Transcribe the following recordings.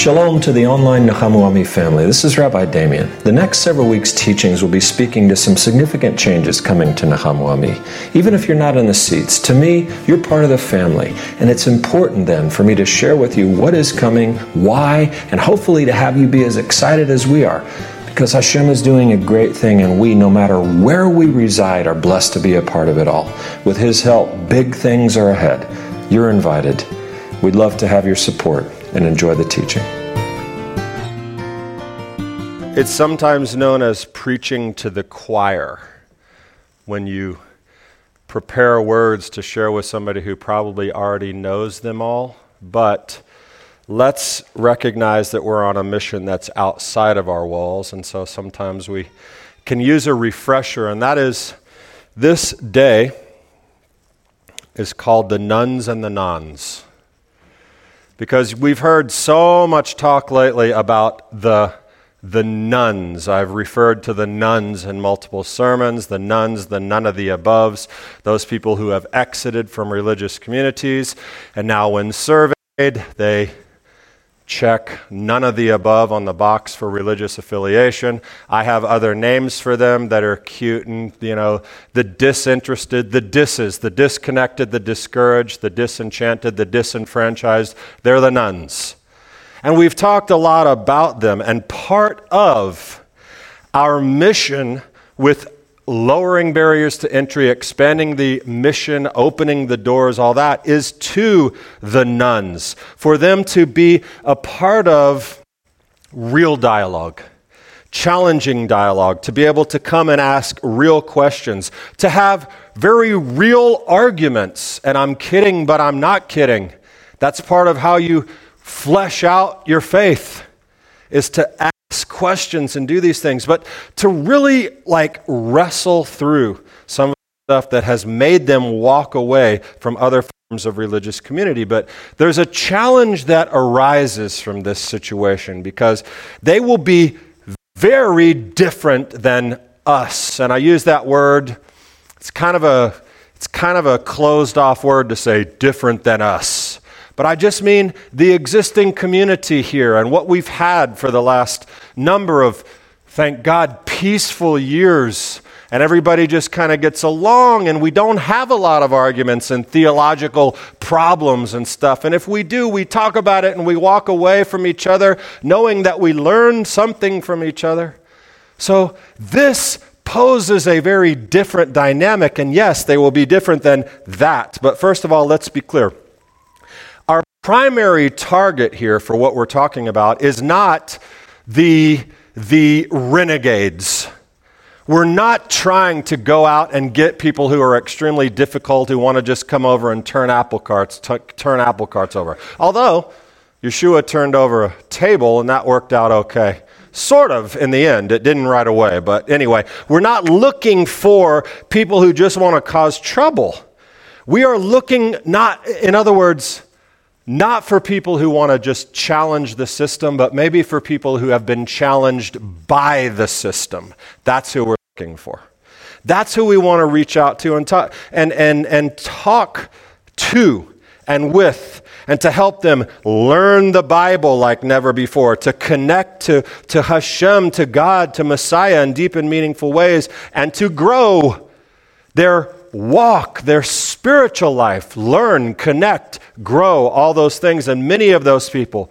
Shalom to the online Nachamu Ami family. This is Rabbi Damian. The next several weeks' teachings will be speaking to some significant changes coming to Nachamu Ami. Even if you're not in the seats, to me, you're part of the family, and it's important then for me to share with you what is coming, why, and hopefully to have you be as excited as we are. Because Hashem is doing a great thing, and we, no matter where we reside, are blessed to be a part of it all. With His help, big things are ahead. You're invited. We'd love to have your support and enjoy the teaching. It's sometimes known as preaching to the choir when you prepare words to share with somebody who probably already knows them all, but let's recognize that we're on a mission that's outside of our walls, and so sometimes we can use a refresher, and that is this day is called the Nones and the Nons because we've heard so much talk lately about the the nones. I've referred to the nones in multiple sermons, the nones, the none of the aboves, those people who have exited from religious communities, and now when surveyed, they check none of the above on the box for religious affiliation. I have other names for them that are cute and, you know, the disinterested, the disses, the disconnected, the discouraged, the disenchanted, the disenfranchised. They're the nones. And we've talked a lot about them, and part of our mission with lowering barriers to entry, expanding the mission, opening the doors, all that is to the nones, for them to be a part of real dialogue, challenging dialogue, to be able to come and ask real questions, to have very real arguments. And I'm kidding, but I'm not kidding. That's part of how you flesh out your faith, is to questions and do these things, but to really like wrestle through some of the stuff that has made them walk away from other forms of religious community. But there's a challenge that arises from this situation because they will be very different than us. And I use that word, it's kind of a it's kind of a closed off word to say different than us. But I just mean the existing community here and what we've had for the last number of, thank God, peaceful years. And everybody just kind of gets along, and we don't have a lot of arguments and theological problems and stuff. And if we do, we talk about it and we walk away from each other knowing that we learned something from each other. So, this poses a very different dynamic, and yes, they will be different than that. But first of all, let's be clear primary target here for what we're talking about is not the, the renegades. We're not trying to go out and get people who are extremely difficult who want to just come over and turn apple carts, t- turn apple carts over. Although Yeshua turned over a table and that worked out okay. Sort of in the end. It didn't right away. But anyway, we're not looking for people who just want to cause trouble. We are looking not, in other words, not for people who want to just challenge the system, but maybe for people who have been challenged by the system. That's who we're looking for. That's who we want to reach out to and talk, and, and, and talk to and with, and to help them learn the Bible like never before, to connect to, to Hashem, to God, to Messiah in deep and meaningful ways, and to grow their walk, their spiritual life, learn, connect, grow, all those things. And many of those people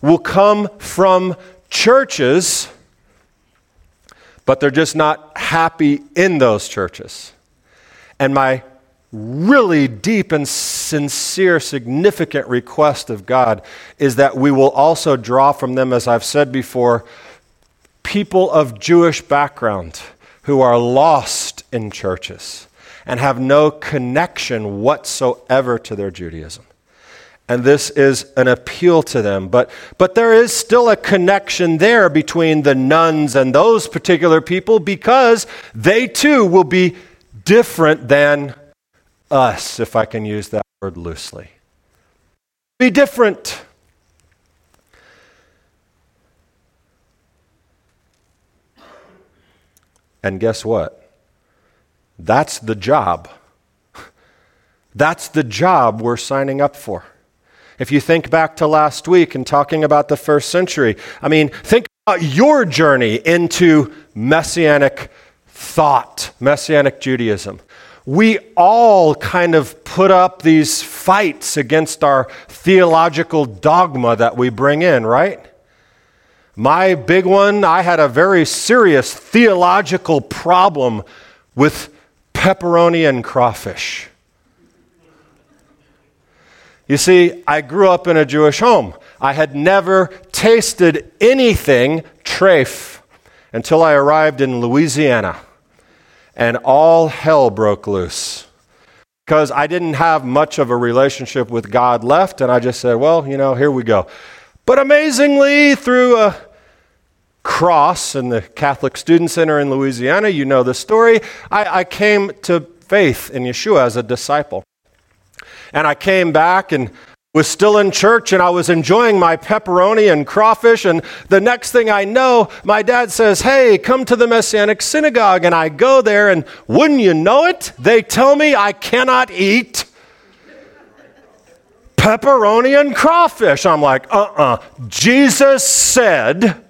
will come from churches, but they're just not happy in those churches. And my really deep and sincere, significant request of God is that we will also draw from them, as I've said before, people of Jewish background who are lost in churches and have no connection whatsoever to their Judaism. And this is an appeal to them. But, but there is still a connection there between the nones and those particular people because they too will be different than us, if I can use that word loosely. Be different. And guess what? That's the job. That's the job we're signing up for. If you think back to last week and talking about the first century, I mean, think about your journey into messianic thought, messianic Judaism. We all kind of put up these fights against our theological dogma that we bring in, right? My big one, I had a very serious theological problem with pepperoni and crawfish. You see, I grew up in a Jewish home. I had never tasted anything treif until I arrived in Louisiana, and all hell broke loose. Because I didn't have much of a relationship with God left, and I just said, well, you know, here we go. But amazingly, through a cross in the Catholic Student Center in Louisiana, you know the story, I, I came to faith in Yeshua as a disciple. And I came back and was still in church and I was enjoying my pepperoni and crawfish. And the next thing I know, my dad says, Hey, come to the Messianic synagogue. And I go there, and wouldn't you know it? They tell me I cannot eat pepperoni and crawfish. I'm like, uh uh-uh. uh Jesus said,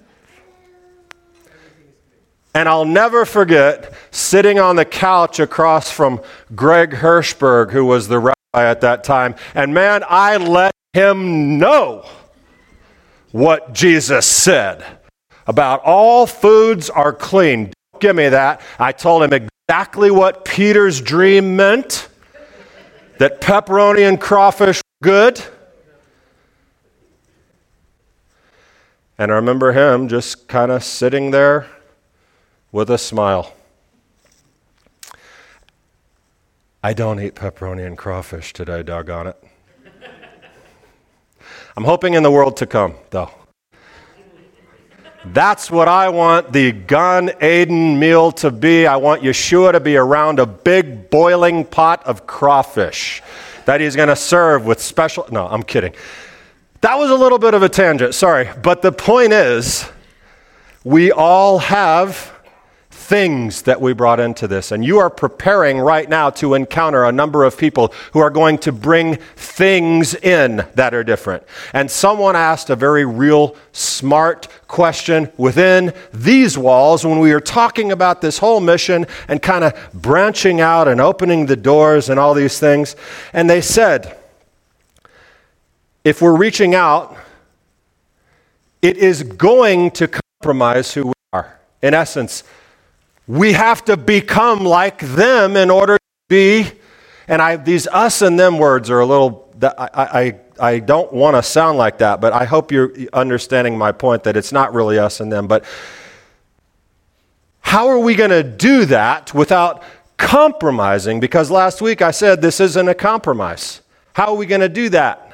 and I'll never forget sitting on the couch across from Greg Hirschberg, who was the rabbi at that time. And man, I let him know what Jesus said about all foods are clean. Don't give me that. I told him exactly what Peter's dream meant that pepperoni and crawfish were good. And I remember him just kind of sitting there with a smile. I don't eat pepperoni and crawfish today, doggone it. I'm hoping in the world to come, though. That's what I want the Gan Eden meal to be. I want Yeshua to be around a big boiling pot of crawfish that he's going to serve with special. No, I'm kidding. That was a little bit of a tangent, sorry. But the point is, we all have things that we brought into this. And you are preparing right now to encounter a number of people who are going to bring things in that are different. And someone asked a very real, smart question within these walls when we were talking about this whole mission and kind of branching out and opening the doors and all these things. And they said, if we're reaching out, it is going to compromise who we are. In essence, we have to become like them in order to be. And I, these us and them words are a little, I, I, I don't want to sound like that, but I hope you're understanding my point that it's not really us and them. But how are we going to do that without compromising? Because last week I said this isn't a compromise. How are we going to do that?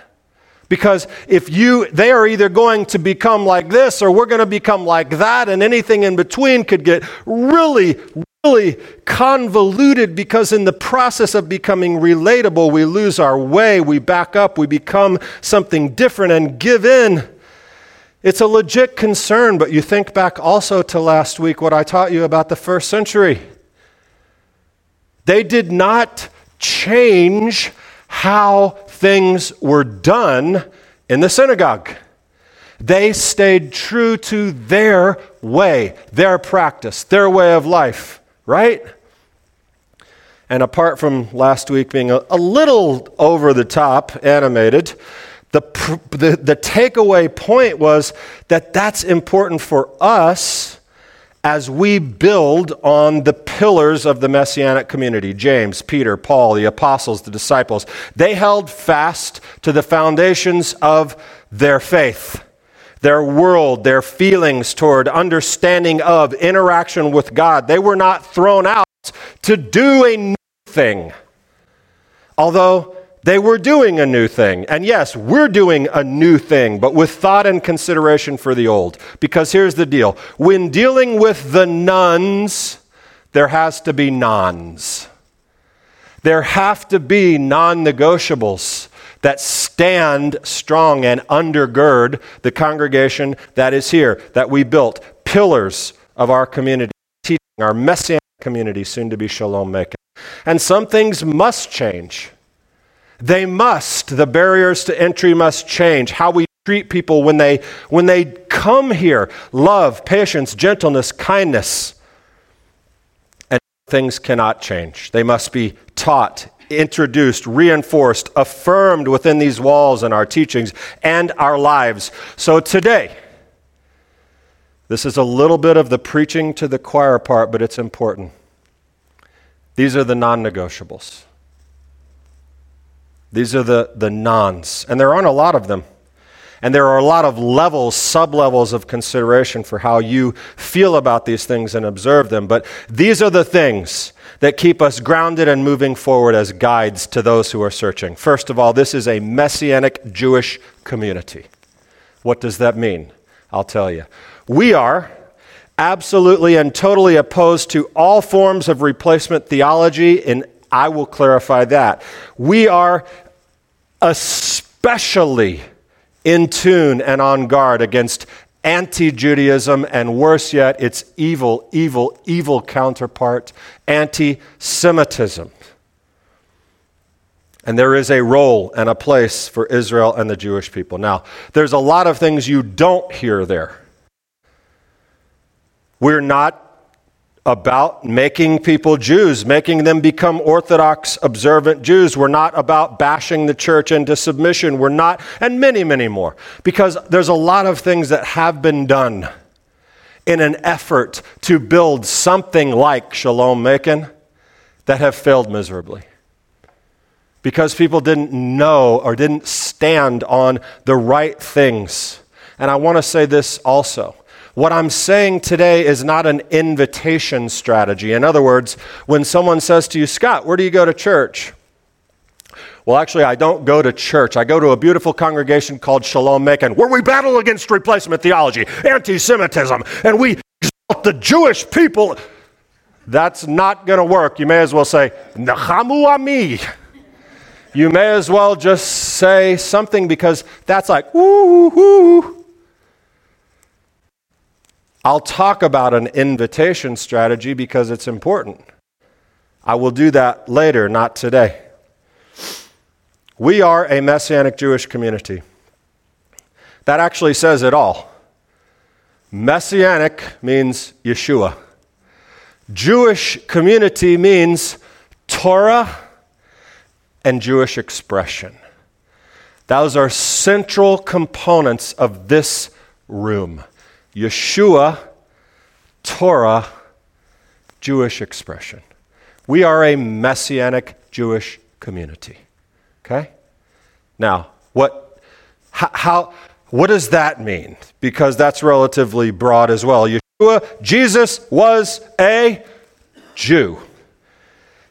Because if you, they are either going to become like this or we're going to become like that, and anything in between could get really, really convoluted because in the process of becoming relatable, we lose our way, we back up, we become something different and give in. It's a legit concern, but you think back also to last week, what I taught you about the first century. They did not change how things were done in the synagogue. They stayed true to their way, their practice, their way of life, right? And apart from last week being a, a little over the top animated, the, the, the takeaway point was that that's important for us as we build on the pillars of the messianic community James, Peter, Paul, the apostles, the disciples, they held fast to the foundations of their faith, their world, their feelings toward understanding of interaction with God. They were not thrown out to do a new thing. Although they were doing a new thing. And yes, we're doing a new thing, but with thought and consideration for the old. Because here's the deal when dealing with the nones, there has to be nons. There have to be non negotiables that stand strong and undergird the congregation that is here, that we built, pillars of our community, teaching our messianic community, soon to be Shalom Macon. And some things must change. They must. The barriers to entry must change. How we treat people when they, when they come here love, patience, gentleness, kindness. And things cannot change. They must be taught, introduced, reinforced, affirmed within these walls and our teachings and our lives. So today, this is a little bit of the preaching to the choir part, but it's important. These are the non negotiables. These are the, the nons, and there aren't a lot of them. And there are a lot of levels, sub levels of consideration for how you feel about these things and observe them. But these are the things that keep us grounded and moving forward as guides to those who are searching. First of all, this is a messianic Jewish community. What does that mean? I'll tell you. We are absolutely and totally opposed to all forms of replacement theology, and I will clarify that. We are especially in tune and on guard against anti Judaism, and worse yet, its evil, evil, evil counterpart, anti Semitism. And there is a role and a place for Israel and the Jewish people. Now, there's a lot of things you don't hear there. We're not about making people Jews, making them become Orthodox, observant Jews. We're not about bashing the church into submission. We're not, and many, many more. Because there's a lot of things that have been done in an effort to build something like Shalom Macon that have failed miserably. Because people didn't know or didn't stand on the right things. And I want to say this also. What I'm saying today is not an invitation strategy. In other words, when someone says to you, Scott, where do you go to church? Well, actually, I don't go to church. I go to a beautiful congregation called Shalom Macon, where we battle against replacement theology, anti Semitism, and we exalt the Jewish people. That's not going to work. You may as well say, Nachamu Ami. You may as well just say something because that's like, woo, woo. I'll talk about an invitation strategy because it's important. I will do that later, not today. We are a Messianic Jewish community. That actually says it all. Messianic means Yeshua. Jewish community means Torah and Jewish expression. Those are central components of this room. Yeshua, Torah, Jewish expression. We are a messianic Jewish community. Okay? Now, what, how, how, what does that mean? Because that's relatively broad as well. Yeshua, Jesus was a Jew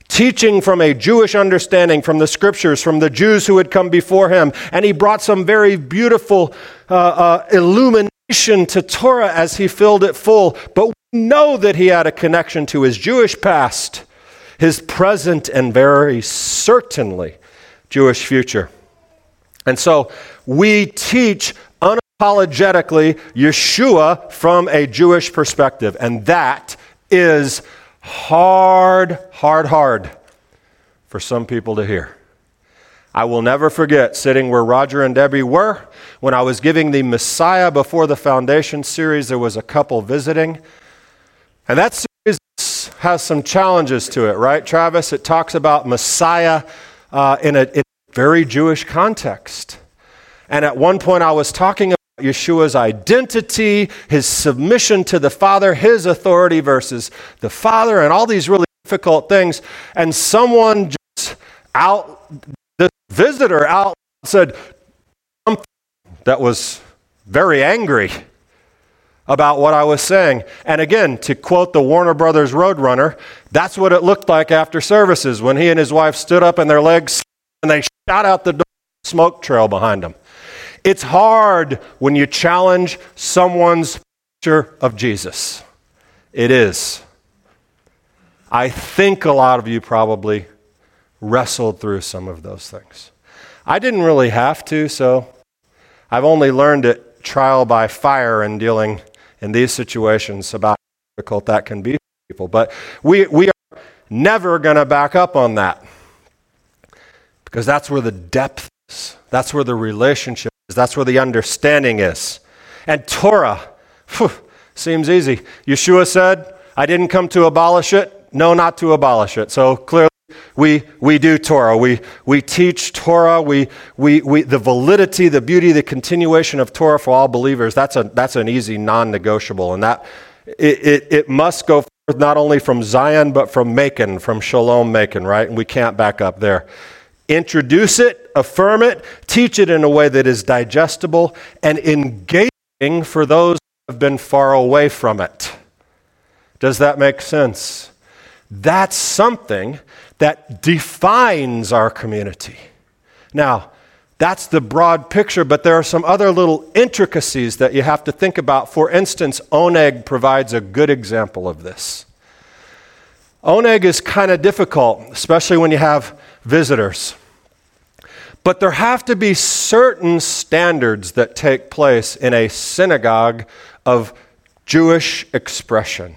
teaching from a Jewish understanding from the scriptures, from the Jews who had come before him. And he brought some very beautiful uh, uh, illumination to Torah as he filled it full, but we know that he had a connection to his Jewish past, his present, and very certainly Jewish future. And so we teach unapologetically Yeshua from a Jewish perspective, and that is hard, hard, hard for some people to hear. I will never forget sitting where Roger and Debbie were when I was giving the Messiah Before the Foundation series. There was a couple visiting. And that series has some challenges to it, right, Travis? It talks about Messiah uh, in, a, in a very Jewish context. And at one point, I was talking about Yeshua's identity, his submission to the Father, his authority versus the Father, and all these really difficult things. And someone just out this visitor out said that was very angry about what I was saying. And again, to quote the Warner Brothers Roadrunner, that's what it looked like after services when he and his wife stood up and their legs and they shot out the door, smoke trail behind them. It's hard when you challenge someone's picture of Jesus. It is. I think a lot of you probably wrestled through some of those things. I didn't really have to, so I've only learned it trial by fire in dealing in these situations about how difficult that can be for people. But we, we are never going to back up on that. Because that's where the depth is, that's where the relationship is, that's where the understanding is. And Torah, whew, seems easy. Yeshua said, I didn't come to abolish it. No, not to abolish it. So clearly, we, we do Torah. We, we teach Torah. We, we, we, the validity, the beauty, the continuation of Torah for all believers, that's, a, that's an easy non negotiable. And that it, it, it must go forth not only from Zion, but from Macon, from Shalom Macon, right? And we can't back up there. Introduce it, affirm it, teach it in a way that is digestible and engaging for those who have been far away from it. Does that make sense? That's something that defines our community. Now, that's the broad picture, but there are some other little intricacies that you have to think about. For instance, Oneg provides a good example of this. Oneg is kind of difficult, especially when you have visitors. But there have to be certain standards that take place in a synagogue of Jewish expression.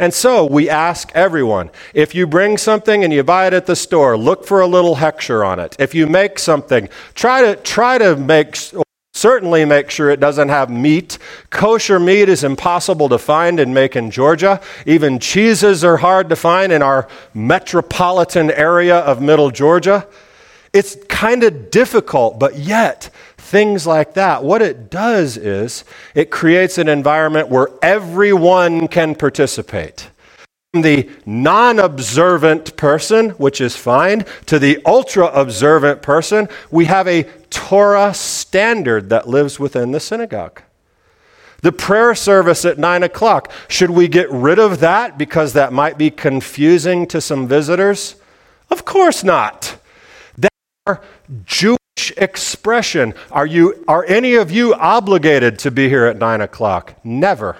And so we ask everyone if you bring something and you buy it at the store, look for a little hechsher on it. If you make something, try to, try to make, certainly make sure it doesn't have meat. Kosher meat is impossible to find and make in Georgia. Even cheeses are hard to find in our metropolitan area of middle Georgia. It's kind of difficult, but yet things like that, what it does is it creates an environment where everyone can participate. From the non observant person, which is fine, to the ultra observant person, we have a Torah standard that lives within the synagogue. The prayer service at 9 o'clock, should we get rid of that because that might be confusing to some visitors? Of course not. There are Jewish expression. Are, you, are any of you obligated to be here at 9 o'clock? Never.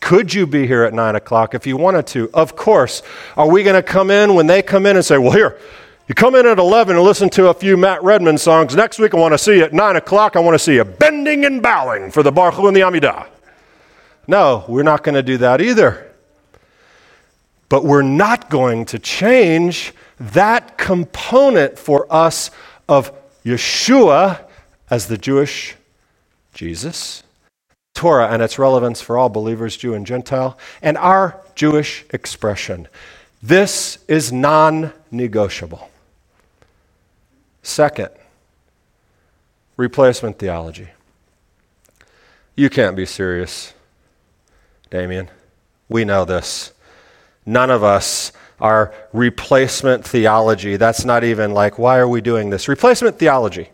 Could you be here at 9 o'clock if you wanted to? Of course. Are we going to come in when they come in and say, well, here, you come in at 11 and listen to a few Matt Redman songs. Next week, I want to see you at 9 o'clock. I want to see you bending and bowing for the Baruch and the Amidah. No, we're not going to do that either. But we're not going to change that component for us of Yeshua as the Jewish Jesus, Torah and its relevance for all believers, Jew and Gentile, and our Jewish expression. This is non negotiable. Second, replacement theology. You can't be serious, Damian. We know this. None of us our replacement theology. That's not even like, why are we doing this? Replacement theology,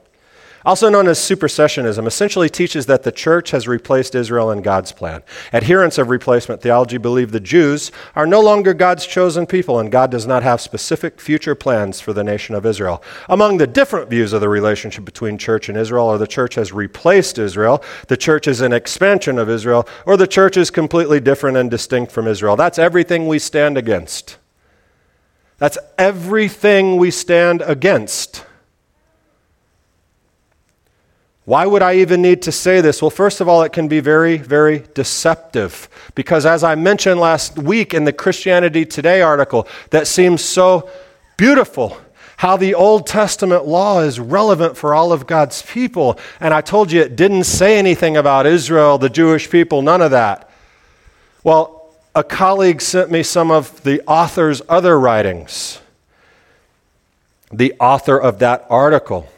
also known as supersessionism, essentially teaches that the church has replaced Israel in God's plan. Adherents of replacement theology believe the Jews are no longer God's chosen people and God does not have specific future plans for the nation of Israel. Among the different views of the relationship between church and Israel are the church has replaced Israel, the church is an expansion of Israel, or the church is completely different and distinct from Israel. That's everything we stand against. That's everything we stand against. Why would I even need to say this? Well, first of all, it can be very, very deceptive. Because as I mentioned last week in the Christianity Today article, that seems so beautiful how the Old Testament law is relevant for all of God's people. And I told you it didn't say anything about Israel, the Jewish people, none of that. Well, a colleague sent me some of the author's other writings, the author of that article.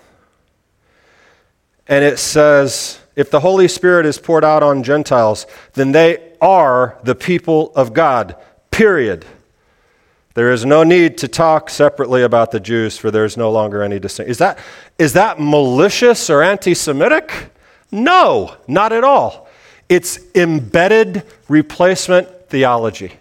And it says, if the Holy Spirit is poured out on Gentiles, then they are the people of God, period. There is no need to talk separately about the Jews, for there is no longer any distinction. Is that, is that malicious or anti Semitic? No, not at all. It's embedded replacement theology.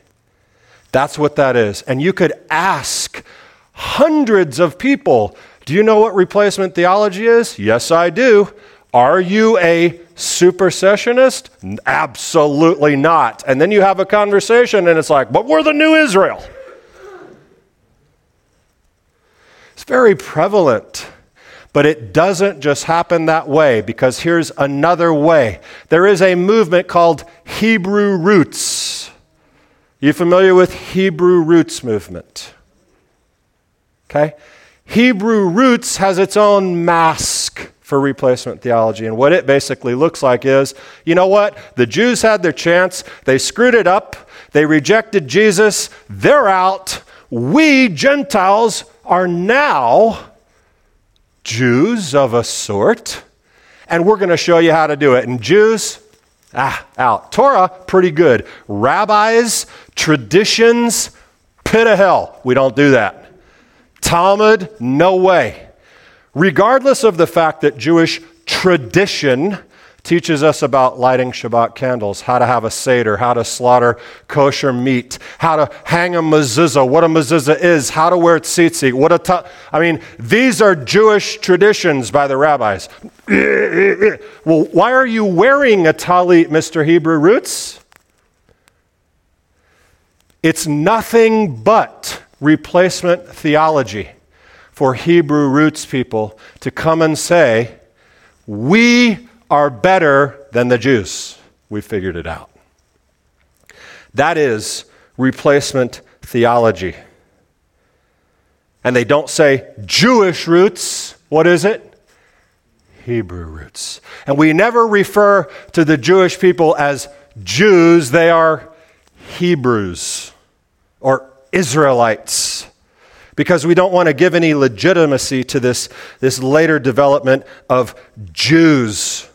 That's what that is. And you could ask hundreds of people, Do you know what replacement theology is? Yes, I do. Are you a supersessionist? Absolutely not. And then you have a conversation and it's like, But we're the new Israel. It's very prevalent. But it doesn't just happen that way because here's another way. There is a movement called Hebrew Roots. You familiar with Hebrew roots movement? Okay? Hebrew roots has its own mask for replacement theology. And what it basically looks like is you know what? The Jews had their chance, they screwed it up, they rejected Jesus, they're out. We, Gentiles, are now Jews of a sort, and we're going to show you how to do it. And Jews, ah, out. Torah, pretty good. Rabbis, traditions, pit of hell. We don't do that. Talmud, no way. Regardless of the fact that Jewish tradition teaches us about lighting Shabbat candles, how to have a Seder, how to slaughter kosher meat, how to hang a mezuzah, what a mezuzah is, how to wear tzitzit, what a ta- I mean, these are Jewish traditions by the rabbis. well, why are you wearing a talit, Mr. Hebrew Roots? It's nothing but replacement theology for Hebrew Roots people to come and say, we are better than the Jews. We figured it out. That is replacement theology. And they don't say Jewish roots. What is it? Hebrew roots. And we never refer to the Jewish people as Jews, they are Hebrews or Israelites. Because we don't want to give any legitimacy to this, this later development of Jews.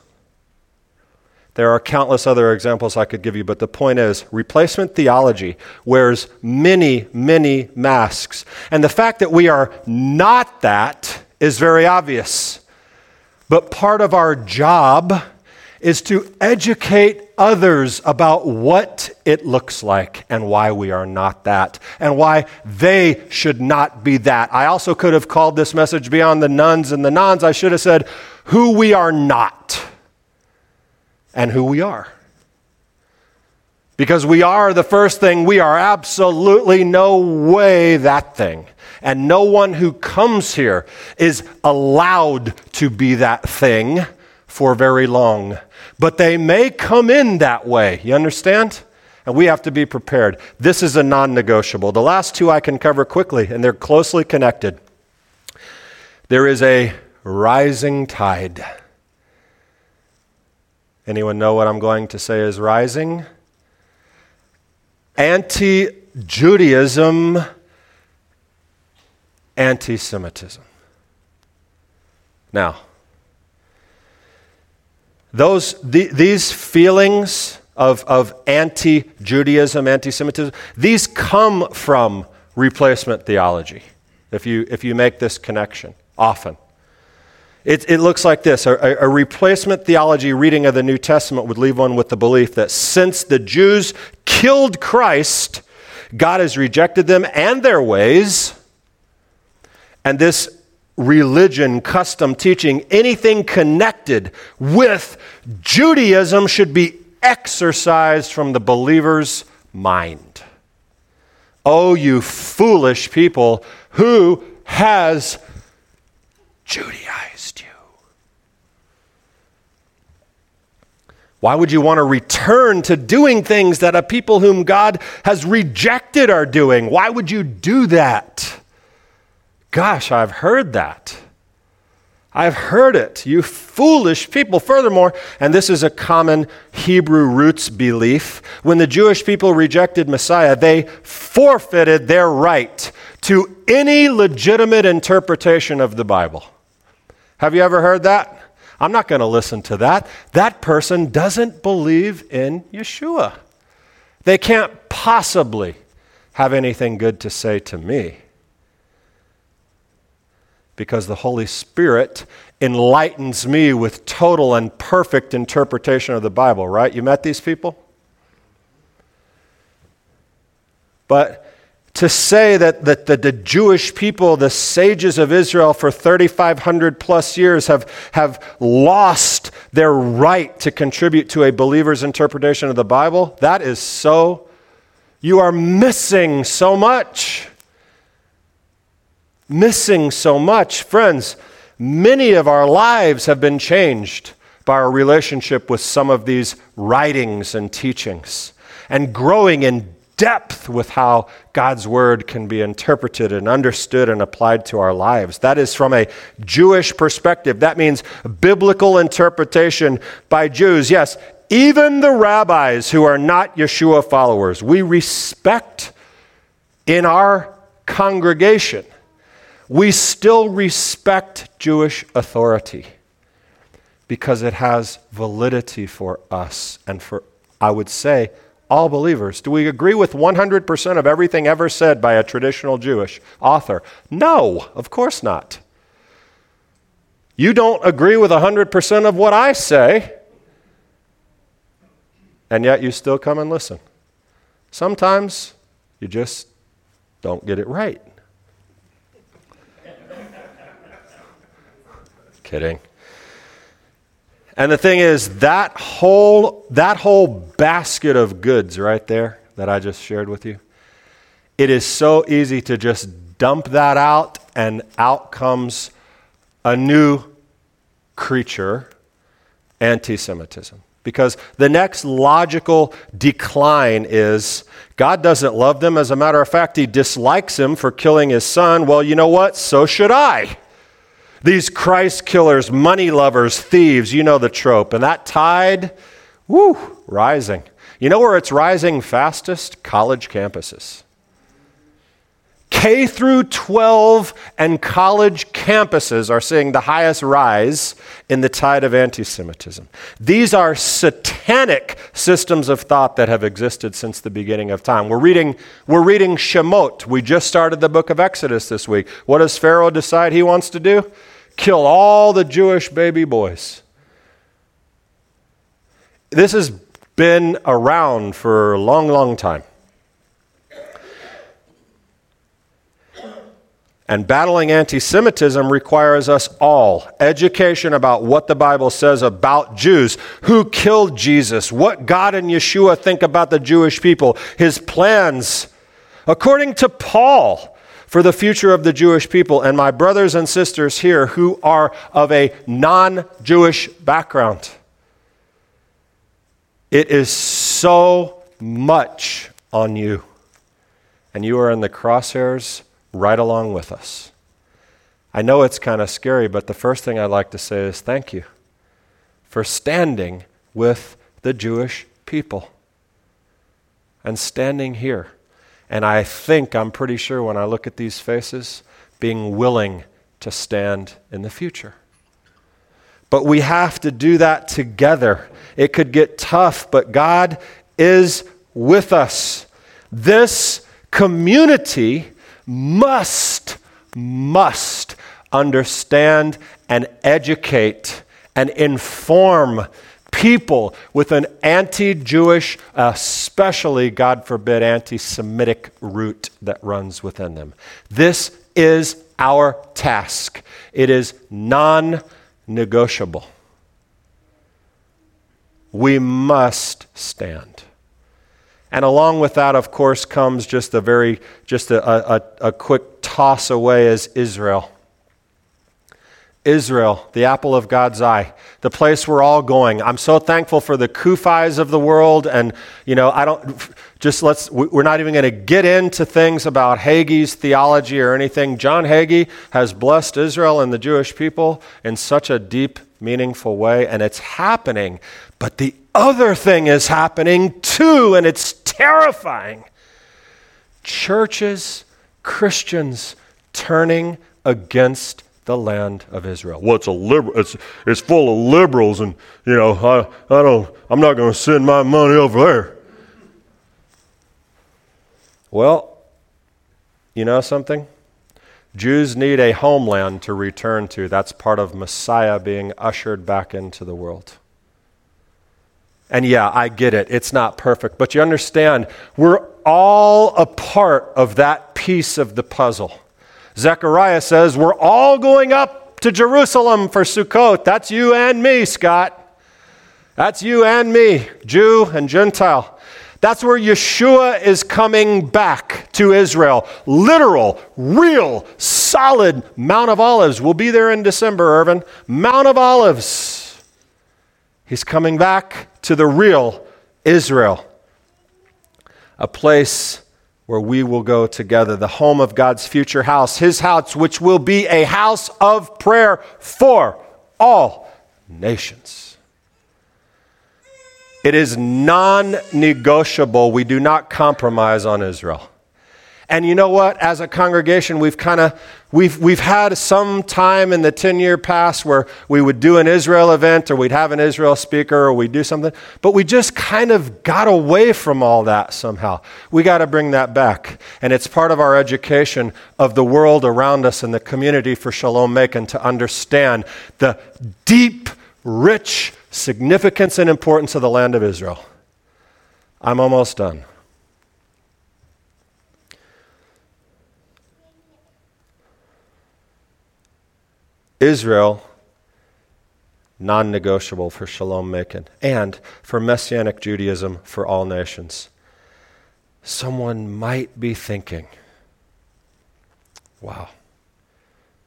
There are countless other examples I could give you, but the point is replacement theology wears many, many masks. And the fact that we are not that is very obvious. But part of our job is to educate others about what it looks like and why we are not that and why they should not be that. I also could have called this message Beyond the Nones and the Nons. I should have said, Who we are not and who we are. Because we are the first thing, we are absolutely no way that thing. And no one who comes here is allowed to be that thing for very long. But they may come in that way. You understand? And we have to be prepared. This is a non negotiable. The last two I can cover quickly, and they're closely connected. There is a rising tide. Anyone know what I'm going to say is rising? Anti Judaism, anti Semitism. Now, those, the, these feelings of, of anti Judaism, anti Semitism, these come from replacement theology, if you, if you make this connection, often. It, it looks like this a, a, replacement theology reading of the New Testament would leave one with the belief that since the Jews killed Christ, God has rejected them and their ways. And this religion, custom, teaching, anything connected with Judaism should be exorcised from the believer's mind. Oh, you foolish people, who has Judaized you. Why would you want to return to doing things that a people whom God has rejected are doing? Why would you do that? Gosh, I've heard that. I've heard it. You foolish people. Furthermore, and this is a common Hebrew roots belief, when the Jewish people rejected Messiah, they forfeited their right to any legitimate interpretation of the Bible. Have you ever heard that? I'm not going to listen to that. That person doesn't believe in Yeshua. They can't possibly have anything good to say to me because the Holy Spirit enlightens me with total and perfect interpretation of the Bible, right? You met these people? But to say that, the Jewish people, the sages of Israel for 3,500 plus years, have, have lost their right to contribute to a believer's interpretation of the Bible, that is so, you are missing so much. Missing so much. Friends, many of our lives have been changed by our relationship with some of these writings and teachings and growing in depth with how God's word can be interpreted and understood and applied to our lives. That is from a Jewish perspective. That means biblical interpretation by Jews. Yes, even the rabbis who are not Yeshua followers, we respect in our congregation. We still respect Jewish authority because it has validity for us and for, I would say, all believers. Do we agree with 100% of everything ever said by a traditional Jewish author? No, of course not. You don't agree with 100% of what I say, and yet you still come and listen. Sometimes you just don't get it right. Kidding. And the thing is, that whole, that whole basket of goods right there that I just shared with you, it is so easy to just dump that out, and out comes a new creature anti Semitism. Because the next logical decline is God doesn't love them. As a matter of fact, He dislikes him for killing his son. Well, you know what? So should I. These Christ killers, money lovers, thieves, you know the trope. And that tide, whoo, rising. You know where it's rising fastest? College campuses. K through 12 and college campuses are seeing the highest rise in the tide of anti Semitism. These are satanic systems of thought that have existed since the beginning of time. We're reading, we're reading Shemot. We just started the book of Exodus this week. What does Pharaoh decide he wants to do? kill all the Jewish baby boys. This has been around for a long, long time. And battling anti Semitism requires us all education about what the Bible says about Jews, who killed Jesus, what God and Yeshua think about the Jewish people, his plans. According to Paul, for the future of the Jewish people and my brothers and sisters here who are of a non Jewish background. It is so much on you. And you are in the crosshairs right along with us. I know it's kind of scary, but the first thing I'd like to say is thank you for standing with the Jewish people and standing here and I think, I'm pretty sure when I look at these faces, being willing to stand in the future. But we have to do that together. It could get tough, but God is with us. This community must, must understand and educate and inform people with an anti Jewish, especially, uh, God forbid, anti Semitic root that runs within them. This is our task, it is non negotiable. We must stand. And along with that, of course, comes just a very, just a, a, a quick toss away as Israel. Israel, the apple of God's eye, the place we're all going. I'm so thankful for the Kufis of the world. And, you know, I don't, just let's, we're not even going to get into things about Hagee's theology or anything. John Hagee has blessed Israel and the Jewish people in such a deep, meaningful way, and it's happening. But the other thing is happening too, and it's terrifying. Churches, Christians turning against the land of Israel. Well, it's a liberal. It's it's full of liberals, and you know, I I don't. I'm not going to send my money over there. Well, you know something. Jews need a homeland to return to. That's part of Messiah being ushered back into the world. And yeah, I get it. It's not perfect. But you understand, we're all a part of that piece of the puzzle. Zechariah says, We're all going up to Jerusalem for Sukkot. That's you and me, Scott. That's you and me, Jew and Gentile. That's where Yeshua is coming back to Israel. Literal, real, solid Mount of Olives. We'll be there in December, Irvin. Mount of Olives. He's coming back to the real Israel. a place where we will go together, the home of God's future house, his house, which will be a house of prayer for all nations. It is non negotiable. We do not compromise on Israel. And you know what? As a congregation, we've kind of we've we've had some time in the 10-year past where we would do an Israel event or we'd have an Israel speaker or we'd do something, but we just kind of got away from all that somehow. We got to bring that back. And it's part of our education of the world around us and the community for Shalom Macon to understand the deep, rich significance and importance of the land of Israel. I'm almost done. Israel, non negotiable for Shalom Macon, and for Messianic Judaism for all nations. Someone might be thinking, wow,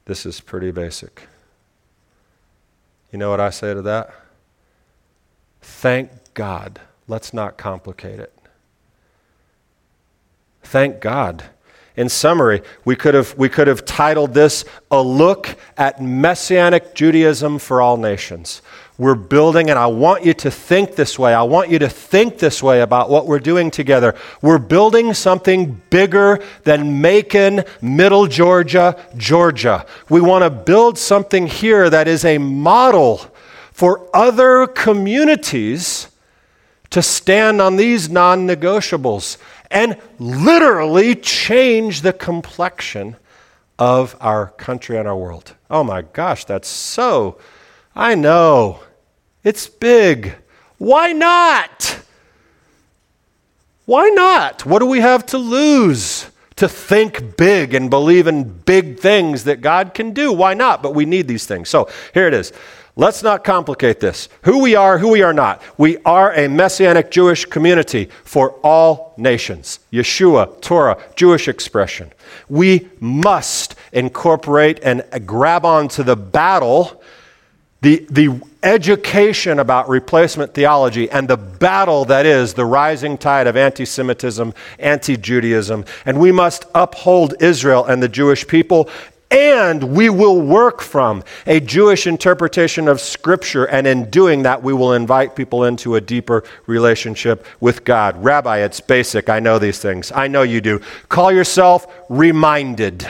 this is pretty basic. You know what I say to that? Thank God. Let's not complicate it. Thank God in summary, we could have, we could have titled this A Look at Messianic Judaism for All Nations. We're building, and I want you to think this way. I want you to think this way about what we're doing together. We're building something bigger than Macon, Middle Georgia, Georgia. We want to build something here that is a model for other communities to stand on these non negotiables and literally change the complexion of our country and our world. Oh my gosh, that's so. I know. It's big. Why not? Why not? What do we have to lose? To think big and believe in big things that God can do. Why not? But we need these things. So here it is. Let's not complicate this. Who we are, who we are not. We are a messianic Jewish community for all nations. Yeshua, Torah, Jewish expression. We must incorporate and grab onto the battle, the, the education about replacement theology, and the battle that is the rising tide of anti Semitism, anti Judaism. And we must uphold Israel and the Jewish people and we will work from a Jewish interpretation of Scripture, and in doing that, we will invite people into a deeper relationship with God. Rabbi, it's basic. I know these things. I know you do. Call yourself reminded.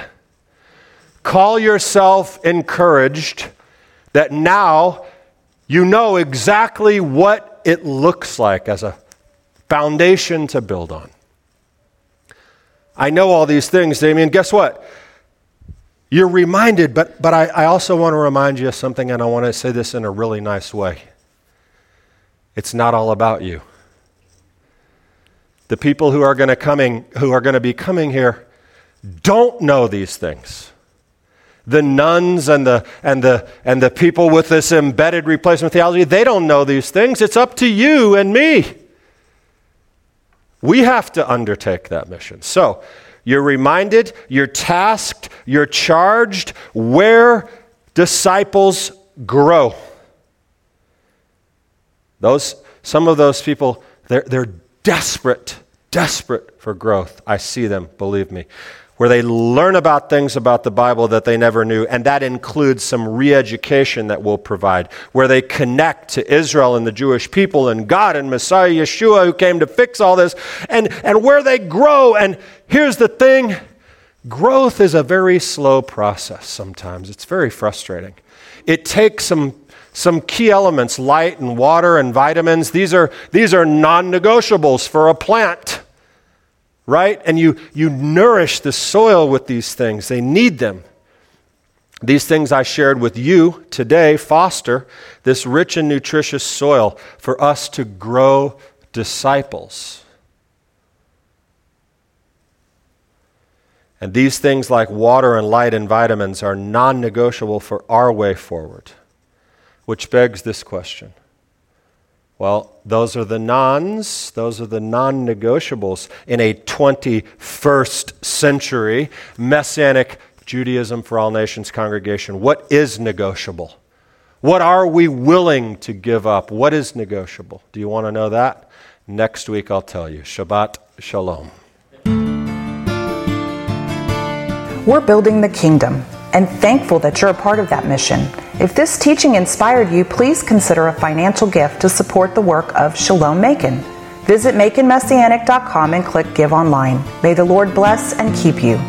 Call yourself encouraged that now you know exactly what it looks like as a foundation to build on. I know all these things, Damian. Guess what? You're reminded, but, but I, I also want to remind you of something, and I want to say this in a really nice way. It's not all about you. The people who are going to coming, who are going to be coming here don't know these things. The nones and the, and, the, and the people with this embedded replacement theology, they don't know these things. It's up to you and me. We have to undertake that mission. So, you're reminded, you're tasked, you're charged where disciples grow. Those, some of those people, they're, they're desperate, desperate for growth. I see them, believe me where they learn about things about the Bible that they never knew, and that includes some re education that we'll provide, where they connect to Israel and the Jewish people and God and Messiah Yeshua who came to fix all this, and, and where they grow. And here's the thing growth is a very slow process sometimes, it's very frustrating. It takes some some key elements light and water and vitamins these are these are non-negotiables for a plant right? And you, you nourish the soil with these things, they need them. These things I shared with you today foster this rich and nutritious soil for us to grow disciples. And these things, like water and light and vitamins, are non negotiable for our way forward. Which begs this question well, those are the nons, those are the non negotiables in a 21st century Messianic Judaism for All Nations congregation. What is negotiable? What are we willing to give up? What is negotiable? Do you want to know that? Next week I'll tell you. Shabbat Shalom. We're building the kingdom and thankful that you're a part of that mission. If this teaching inspired you, please consider a financial gift to support the work of Shalom Macon. Visit MaconMessianic.com and click Give Online. May the Lord bless and keep you.